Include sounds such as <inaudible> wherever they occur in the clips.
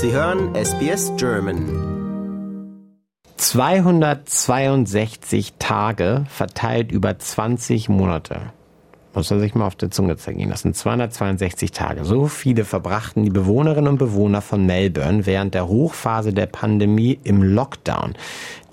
Sie hören SBS German. 262 Tage verteilt über 20 Monate. Muss man sich mal auf der Zunge zergehen. Das sind 262 Tage. So viele verbrachten die Bewohnerinnen und Bewohner von Melbourne während der Hochphase der Pandemie im Lockdown.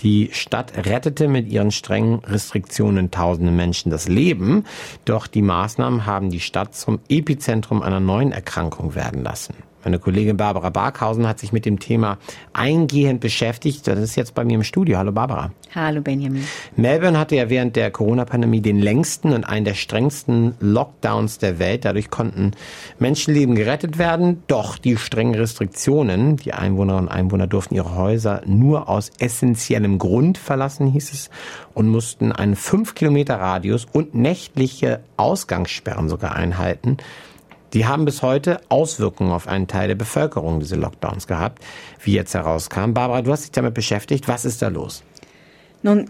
Die Stadt rettete mit ihren strengen Restriktionen tausende Menschen das Leben, doch die Maßnahmen haben die Stadt zum Epizentrum einer neuen Erkrankung werden lassen. Meine Kollegin Barbara Barkhausen hat sich mit dem Thema eingehend beschäftigt. Das ist jetzt bei mir im Studio. Hallo Barbara. Hallo Benjamin. Melbourne hatte ja während der Corona-Pandemie den längsten und einen der strengsten Lockdowns der Welt. Dadurch konnten Menschenleben gerettet werden. Doch die strengen Restriktionen, die Einwohnerinnen und Einwohner durften ihre Häuser nur aus essentiellem Grund verlassen, hieß es, und mussten einen 5 Kilometer Radius und nächtliche Ausgangssperren sogar einhalten. Die haben bis heute Auswirkungen auf einen Teil der Bevölkerung, diese Lockdowns gehabt, wie jetzt herauskam. Barbara, du hast dich damit beschäftigt. Was ist da los? Nun,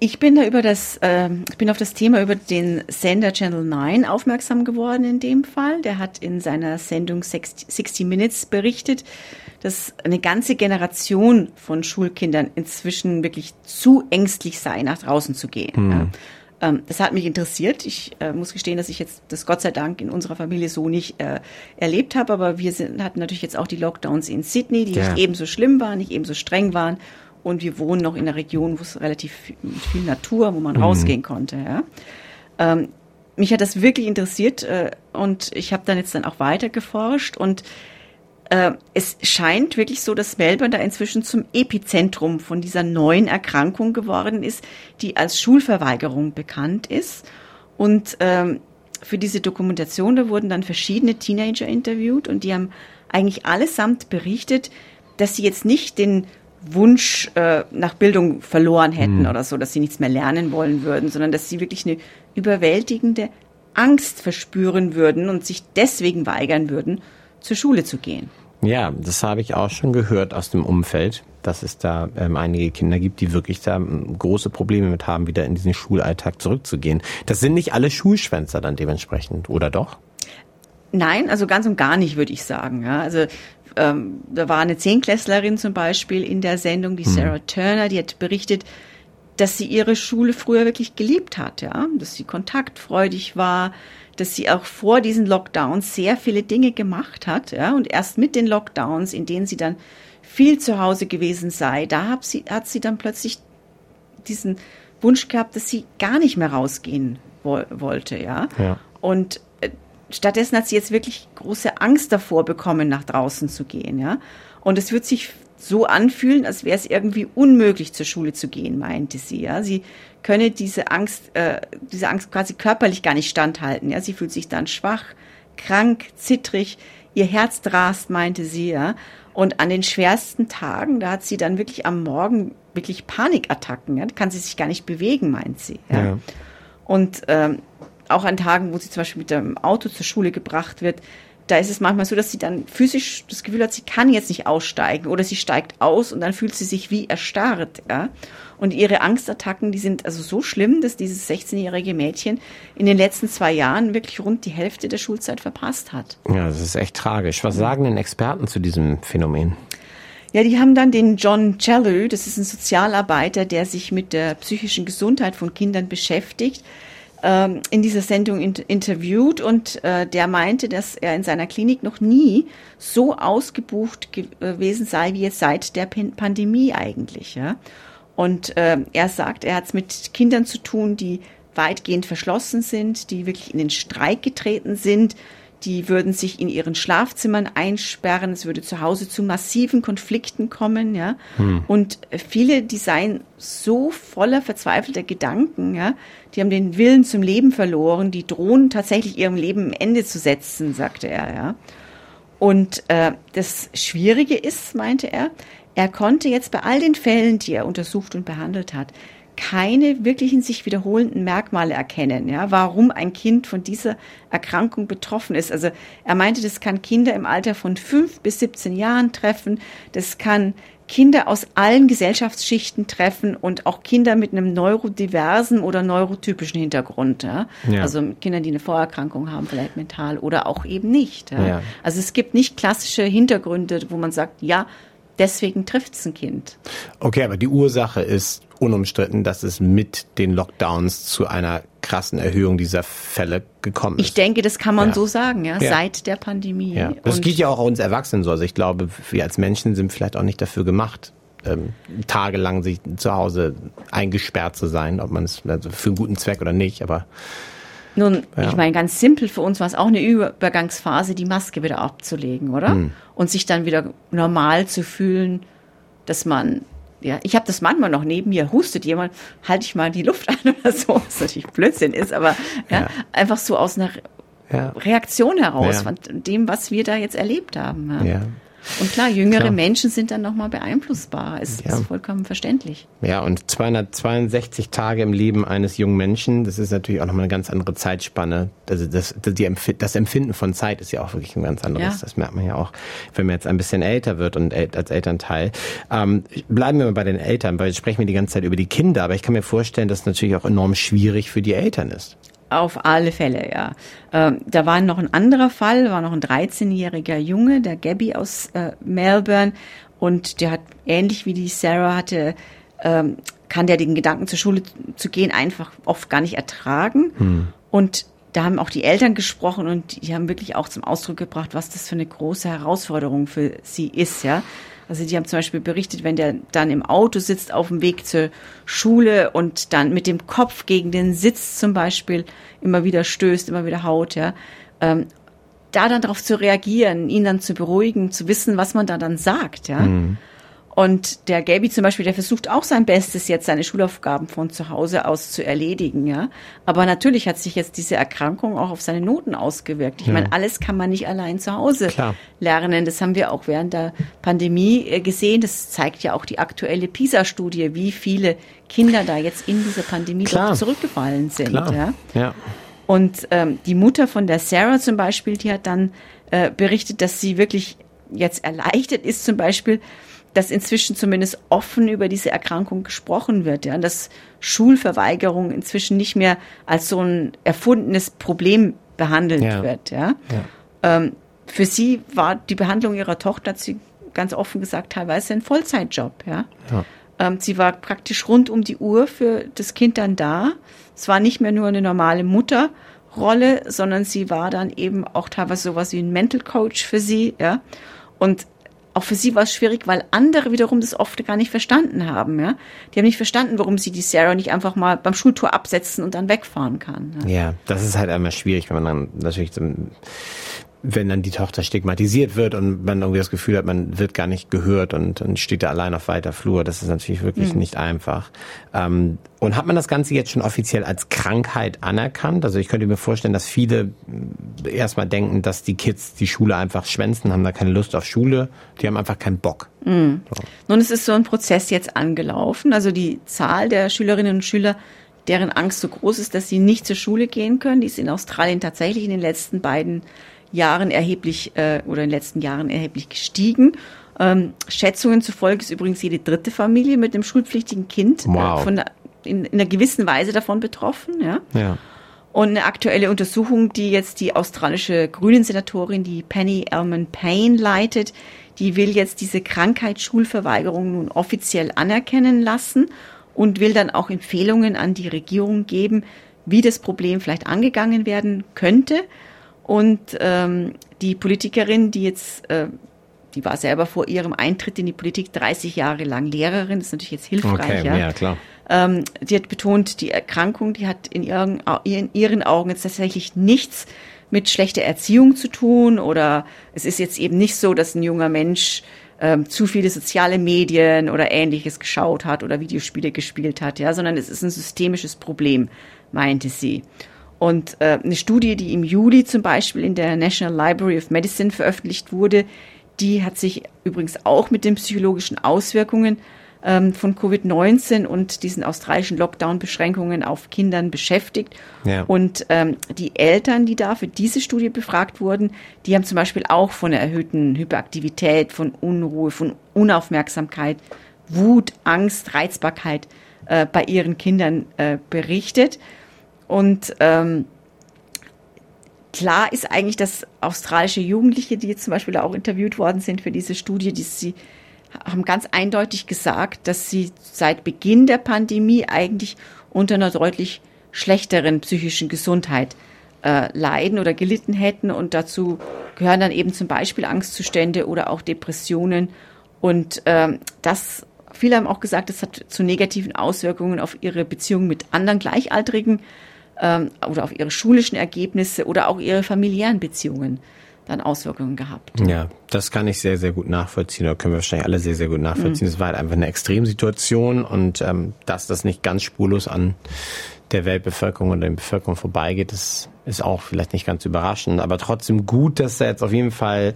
ich bin da über das, äh, ich bin auf das Thema über den Sender Channel 9 aufmerksam geworden in dem Fall. Der hat in seiner Sendung 60 Minutes berichtet, dass eine ganze Generation von Schulkindern inzwischen wirklich zu ängstlich sei, nach draußen zu gehen. Hm. Ähm, das hat mich interessiert. Ich äh, muss gestehen, dass ich jetzt das Gott sei Dank in unserer Familie so nicht äh, erlebt habe, aber wir sind, hatten natürlich jetzt auch die Lockdowns in Sydney, die ja. nicht ebenso schlimm waren, nicht ebenso streng waren. Und wir wohnen noch in einer Region, wo es relativ viel, viel Natur, wo man mhm. rausgehen konnte. Ja. Ähm, mich hat das wirklich interessiert äh, und ich habe dann jetzt dann auch weiter geforscht und äh, es scheint wirklich so, dass Melbourne da inzwischen zum Epizentrum von dieser neuen Erkrankung geworden ist, die als Schulverweigerung bekannt ist. Und ähm, für diese Dokumentation, da wurden dann verschiedene Teenager interviewt und die haben eigentlich allesamt berichtet, dass sie jetzt nicht den Wunsch äh, nach Bildung verloren hätten mhm. oder so, dass sie nichts mehr lernen wollen würden, sondern dass sie wirklich eine überwältigende Angst verspüren würden und sich deswegen weigern würden, zur Schule zu gehen. Ja, das habe ich auch schon gehört aus dem Umfeld, dass es da ähm, einige Kinder gibt, die wirklich da ähm, große Probleme mit haben, wieder in diesen Schulalltag zurückzugehen. Das sind nicht alle Schulschwänzer dann dementsprechend, oder doch? Nein, also ganz und gar nicht, würde ich sagen. Ja, also ähm, da war eine Zehnklässlerin zum Beispiel in der Sendung, die hm. Sarah hm. Turner, die hat berichtet, dass sie ihre Schule früher wirklich geliebt hat, ja, dass sie kontaktfreudig war, dass sie auch vor diesen Lockdowns sehr viele Dinge gemacht hat, ja, und erst mit den Lockdowns, in denen sie dann viel zu Hause gewesen sei, da hat sie, hat sie dann plötzlich diesen Wunsch gehabt, dass sie gar nicht mehr rausgehen wo wollte, ja. ja. Und äh, stattdessen hat sie jetzt wirklich große Angst davor bekommen, nach draußen zu gehen, ja. Und es wird sich so anfühlen, als wäre es irgendwie unmöglich, zur Schule zu gehen, meinte sie. Ja, sie könne diese Angst, äh, diese Angst quasi körperlich gar nicht standhalten. Ja, sie fühlt sich dann schwach, krank, zittrig, ihr Herz rast, meinte sie. Ja, und an den schwersten Tagen, da hat sie dann wirklich am Morgen wirklich Panikattacken. Ja, kann sie sich gar nicht bewegen, meint sie. Ja, ja. und ähm, auch an Tagen, wo sie zum Beispiel mit dem Auto zur Schule gebracht wird, da ist es manchmal so, dass sie dann physisch das Gefühl hat, sie kann jetzt nicht aussteigen oder sie steigt aus und dann fühlt sie sich wie erstarrt. Ja? Und ihre Angstattacken, die sind also so schlimm, dass dieses 16-jährige Mädchen in den letzten zwei Jahren wirklich rund die Hälfte der Schulzeit verpasst hat. Ja, das ist echt tragisch. Was sagen denn Experten zu diesem Phänomen? Ja, die haben dann den John Challew, das ist ein Sozialarbeiter, der sich mit der psychischen Gesundheit von Kindern beschäftigt ähm, in dieser Sendung in, interviewt und äh, der meinte, dass er in seiner Klinik noch nie so ausgebucht gewesen sei wie jetzt seit der P Pandemie eigentlich. Ja? Und äh, er sagt, er hat es mit Kindern zu tun, die weitgehend verschlossen sind, die wirklich in den Streik getreten sind, die würden sich in ihren Schlafzimmern einsperren, es würde zu Hause zu massiven Konflikten kommen, ja. Hm. Und viele, die seien so voller verzweifelter Gedanken, ja, die haben den Willen zum Leben verloren, die drohen tatsächlich ihrem Leben ein Ende zu setzen, sagte er, ja. Und äh, das Schwierige ist, meinte er, er konnte jetzt bei all den Fällen, die er untersucht und behandelt hat, keine wirklichen sich wiederholenden Merkmale erkennen, ja, warum ein Kind von dieser Erkrankung betroffen ist. Also er meinte, das kann Kinder im Alter von fünf bis 17 Jahren treffen, das kann Kinder aus allen Gesellschaftsschichten treffen und auch Kinder mit einem neurodiversen oder neurotypischen Hintergrund. Ja? Ja. Also Kinder, die eine Vorerkrankung haben, vielleicht mental oder auch eben nicht. Ja? Also es gibt nicht klassische Hintergründe, wo man sagt, ja, deswegen trifft es ein Kind. Okay, aber die Ursache ist unumstritten, dass es mit den Lockdowns zu einer krassen Erhöhung dieser Fälle gekommen ist. Ich denke, das kann man Ja. so sagen, ja, Ja. seit der Pandemie. Ja, das Und- geht ja auch uns Erwachsenen so. Also ich glaube, wir als Menschen sind vielleicht auch nicht dafür gemacht, ähm, tagelang sich zu Hause eingesperrt zu sein, ob man es also für einen guten Zweck oder nicht. Aber Nun, Ja. ich meine, ganz simpel, für uns war es auch eine Übergangsphase, die Maske wieder abzulegen, oder? Hm. Und sich dann wieder normal zu fühlen, dass man, ja, ich habe das manchmal noch neben mir, hustet jemand, halte ich mal die Luft an <laughs> oder so, was natürlich Blödsinn ist, aber ja, Ja. einfach so aus einer ja, Reaktion heraus von dem, was wir da jetzt erlebt haben. Ja. Und klar, jüngere Klar. Menschen sind dann nochmal beeinflussbar. Es Ja. ist vollkommen verständlich. Ja, und 262 Tage im Leben eines jungen Menschen, das ist natürlich auch nochmal eine ganz andere Zeitspanne. Also das, das, die das Empfinden von Zeit ist ja auch wirklich ein ganz anderes. Ja. Das merkt man ja auch, wenn man jetzt ein bisschen älter wird und als Elternteil. Ähm, bleiben wir mal bei den Eltern, weil jetzt sprechen wir die ganze Zeit über die Kinder, aber ich kann mir vorstellen, dass es natürlich auch enorm schwierig für die Eltern ist. Auf alle Fälle, ja. Ähm, da war noch ein anderer Fall, war noch ein 13-jähriger Junge, der Gabby aus äh, Melbourne. Und der hat ähnlich wie die Sarah hatte, ähm, kann der den Gedanken zur Schule zu gehen einfach oft gar nicht ertragen. Und da haben auch die Eltern gesprochen und die haben wirklich auch zum Ausdruck gebracht, was das für eine große Herausforderung für sie ist, ja. Also die haben zum Beispiel berichtet, wenn der dann im Auto sitzt auf dem Weg zur Schule und dann mit dem Kopf gegen den Sitz zum Beispiel immer wieder stößt, immer wieder haut, ja. Ähm, da dann darauf zu reagieren, ihn dann zu beruhigen, zu wissen, was man da dann sagt, ja. Und der Gaby zum Beispiel, der versucht auch sein Bestes, jetzt seine Schulaufgaben von zu Hause aus zu erledigen, ja. Aber natürlich hat sich jetzt diese Erkrankung auch auf seine Noten ausgewirkt. Ich meine, alles kann man nicht allein zu Hause Klar. lernen. Das haben wir auch während der Pandemie äh, gesehen. Das zeigt ja auch die aktuelle PISA-Studie, wie viele Kinder da jetzt in dieser Pandemie Klar. zurückgefallen sind, Klar. ja. ja. Und ähm, die Mutter von der Sarah zum Beispiel, die hat dann äh, berichtet, dass sie wirklich jetzt erleichtert ist, zum Beispiel, dass inzwischen zumindest offen über diese Erkrankung gesprochen wird, ja, dass Schulverweigerung inzwischen nicht mehr als so ein erfundenes Problem behandelt Ja. wird, ja. Ähm, für sie war die Behandlung ihrer Tochter, hat sie ganz offen gesagt, teilweise ein Vollzeitjob, ja. Ja. Ähm, sie war praktisch rund um die Uhr für das Kind dann da. Es war nicht mehr nur eine normale Mutterrolle, sondern sie war dann eben auch teilweise sowas wie ein Mental Coach für sie, ja. Und auch für sie war es schwierig, weil andere wiederum das oft gar nicht verstanden haben, ja. Die haben nicht verstanden, warum sie die Sarah nicht einfach mal beim Schultour absetzen und dann wegfahren kann. Ja. Ja, das ist halt einmal schwierig, wenn man dann natürlich, wenn dann die Tochter stigmatisiert wird und man irgendwie das Gefühl hat, man wird gar nicht gehört und, und steht da allein auf weiter Flur. Das ist natürlich wirklich nicht einfach. Ähm, und hat man das Ganze jetzt schon offiziell als Krankheit anerkannt? Also ich könnte mir vorstellen, dass viele erstmal denken, dass die Kids die Schule einfach schwänzen, haben da keine Lust auf Schule, die haben einfach keinen Bock. Nun, es ist so ein Prozess jetzt angelaufen. Also die Zahl der Schülerinnen und Schüler, deren Angst so groß ist, dass sie nicht zur Schule gehen können, die ist in Australien tatsächlich in den letzten beiden Jahren erheblich äh, oder in den letzten Jahren erheblich gestiegen. Ähm, Schätzungen zufolge ist übrigens jede dritte Familie mit einem schulpflichtigen Kind Wow. äh, von in, in einer gewissen Weise davon betroffen. Ja? Ja. Und eine aktuelle Untersuchung, die jetzt die australische Grünen-Senatorin, die Penny Elman Payne leitet, die will jetzt diese Krankheit Schulverweigerung nun offiziell anerkennen lassen und will dann auch Empfehlungen an die Regierung geben, wie das Problem vielleicht angegangen werden könnte. Und ähm, die Politikerin, die jetzt, äh, die war selber vor ihrem Eintritt in die Politik 30 Jahre lang Lehrerin, das ist natürlich jetzt hilfreich. Okay, ja. ja, klar. Ähm, die hat betont, die Erkrankung, die hat in ihren, in ihren Augen jetzt tatsächlich nichts mit schlechter Erziehung zu tun oder es ist jetzt eben nicht so, dass ein junger Mensch ähm, zu viele soziale Medien oder ähnliches geschaut hat oder Videospiele gespielt hat, ja, sondern es ist ein systemisches Problem, meinte sie. Und äh, eine Studie, die im Juli zum Beispiel in der National Library of Medicine veröffentlicht wurde, die hat sich übrigens auch mit den psychologischen Auswirkungen ähm, von Covid-19 und diesen australischen Lockdown-Beschränkungen auf Kindern beschäftigt. Ja. Und ähm, die Eltern, die da für diese Studie befragt wurden, die haben zum Beispiel auch von einer erhöhten Hyperaktivität, von Unruhe, von Unaufmerksamkeit, Wut, Angst, Reizbarkeit äh, bei ihren Kindern äh, berichtet. Und ähm, klar ist eigentlich, dass australische Jugendliche, die jetzt zum Beispiel auch interviewt worden sind für diese Studie, die sie haben ganz eindeutig gesagt, dass sie seit Beginn der Pandemie eigentlich unter einer deutlich schlechteren psychischen Gesundheit äh, leiden oder gelitten hätten. Und dazu gehören dann eben zum Beispiel Angstzustände oder auch Depressionen. Und ähm, das, viele haben auch gesagt, das hat zu negativen Auswirkungen auf ihre Beziehungen mit anderen Gleichaltrigen ähm, oder auf ihre schulischen Ergebnisse oder auch ihre familiären Beziehungen dann Auswirkungen gehabt. Ja, das kann ich sehr, sehr gut nachvollziehen, oder können wir wahrscheinlich alle sehr, sehr gut nachvollziehen. Es mhm. war halt einfach eine Extremsituation und ähm, dass das nicht ganz spurlos an der Weltbevölkerung oder der Bevölkerung vorbeigeht, ist, ist auch vielleicht nicht ganz überraschend, aber trotzdem gut, dass da jetzt auf jeden Fall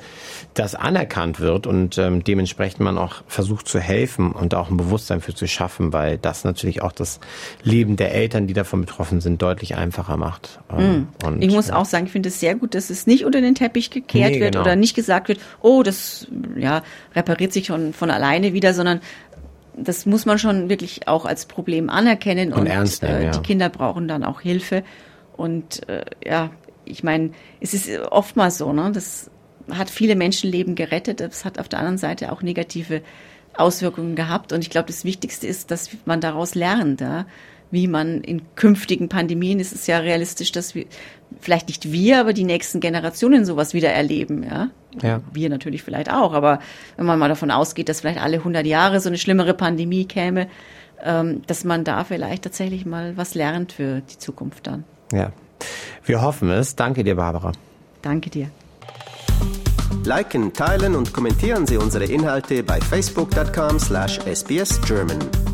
das anerkannt wird und ähm, dementsprechend man auch versucht zu helfen und auch ein Bewusstsein für zu schaffen, weil das natürlich auch das Leben der Eltern, die davon betroffen sind, deutlich einfacher macht. Mm. und, ich muss ja. auch sagen, ich finde es sehr gut, dass es nicht unter den Teppich gekehrt nee, wird genau. oder nicht gesagt wird, oh, das ja repariert sich schon von alleine wieder, sondern das muss man schon wirklich auch als Problem anerkennen und, und ernst nehmen, äh, ja. die Kinder brauchen dann auch Hilfe. Und äh, ja, ich meine, es ist oftmals so, ne? Das hat viele Menschenleben gerettet. Das hat auf der anderen Seite auch negative Auswirkungen gehabt. Und ich glaube, das Wichtigste ist, dass man daraus lernt. Ja? wie man in künftigen Pandemien ist es ja realistisch, dass wir vielleicht nicht wir, aber die nächsten Generationen sowas wieder erleben, ja. Ja. Wir natürlich vielleicht auch, aber wenn man mal davon ausgeht, dass vielleicht alle 100 Jahre so eine schlimmere Pandemie käme, ähm, dass man da vielleicht tatsächlich mal was lernt für die Zukunft dann. Ja, wir hoffen es. Danke dir, Barbara. Danke dir. Liken, teilen und kommentieren Sie unsere Inhalte bei facebook.com/sbsgerman.